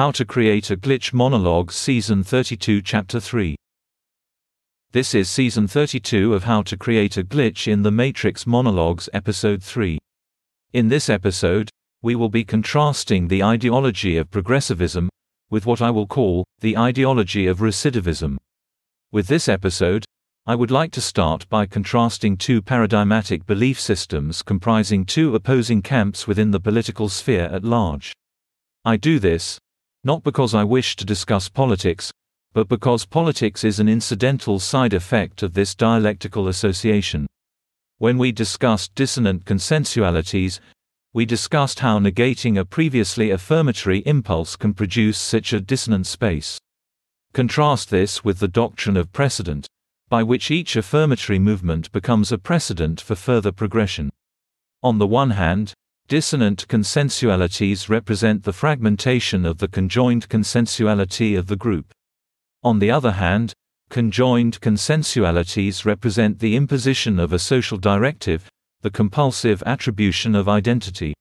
How to Create a Glitch Monologue Season 32 Chapter 3 This is Season 32 of How to Create a Glitch in the Matrix Monologues Episode 3. In this episode, we will be contrasting the ideology of progressivism with what I will call the ideology of recidivism. With this episode, I would like to start by contrasting two paradigmatic belief systems comprising two opposing camps within the political sphere at large. I do this, not because I wish to discuss politics, but because politics is an incidental side effect of this dialectical association. When we discussed dissonant consensualities, we discussed how negating a previously affirmatory impulse can produce such a dissonant space. Contrast this with the doctrine of precedent, by which each affirmatory movement becomes a precedent for further progression. On the one hand, dissonant consensualities represent the fragmentation of the conjoined consensuality of the group. On the other hand, conjoined consensualities represent the imposition of a social directive, the compulsive attribution of identity.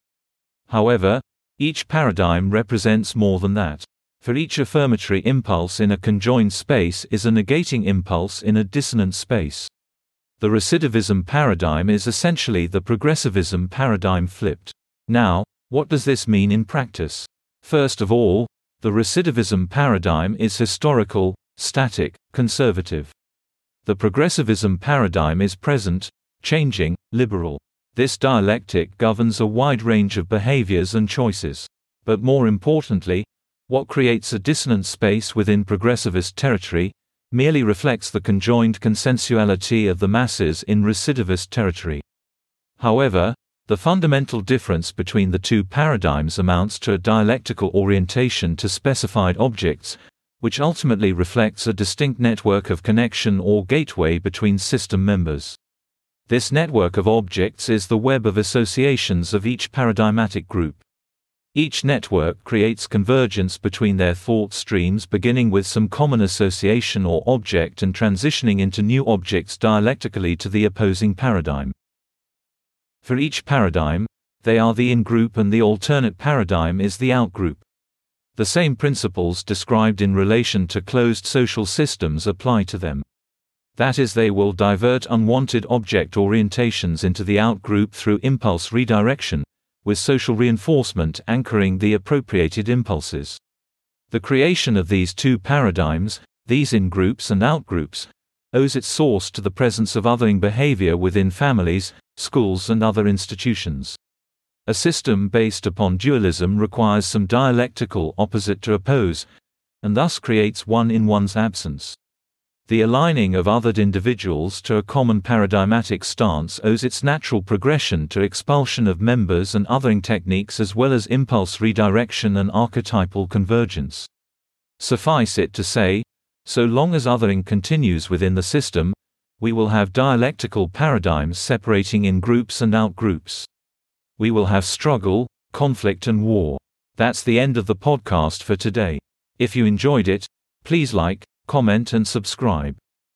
However, each paradigm represents more than that. For each affirmatory impulse in a conjoined space is a negating impulse in a dissonant space. The recidivism paradigm is essentially the progressivism paradigm flipped. Now, what does this mean in practice? First of all, the recidivism paradigm is historical, static, conservative. The progressivism paradigm is present, changing, liberal. This dialectic governs a wide range of behaviors and choices. But more importantly, what creates a dissonant space within progressivist territory merely reflects the conjoined consensuality of the masses in recidivist territory. However, the fundamental difference between the two paradigms amounts to a dialectical orientation to specified objects, which ultimately reflects a distinct network of connection or gateway between system members. This network of objects is the web of associations of each paradigmatic group. Each network creates convergence between their thought streams beginning with some common association or object and transitioning into new objects dialectically to the opposing paradigm. For each paradigm, they are the in-group and the alternate paradigm is the out-group. The same principles described in relation to closed social systems apply to them. That is they will divert unwanted object orientations into the out-group through impulse redirection, with social reinforcement anchoring the appropriated impulses. The creation of these two paradigms, these in-groups and out-groups, owes its source to the presence of othering behavior within families, schools and other institutions. A system based upon dualism requires some dialectical opposite to oppose, and thus creates one in one's absence. The aligning of othered individuals to a common paradigmatic stance owes its natural progression to expulsion of members and othering techniques as well as impulse redirection and archetypal convergence. Suffice it to say, so long as othering continues within the system, we will have dialectical paradigms separating in groups and out groups. We will have struggle, conflict, and war. That's the end of the podcast for today. If you enjoyed it, please like, comment and subscribe.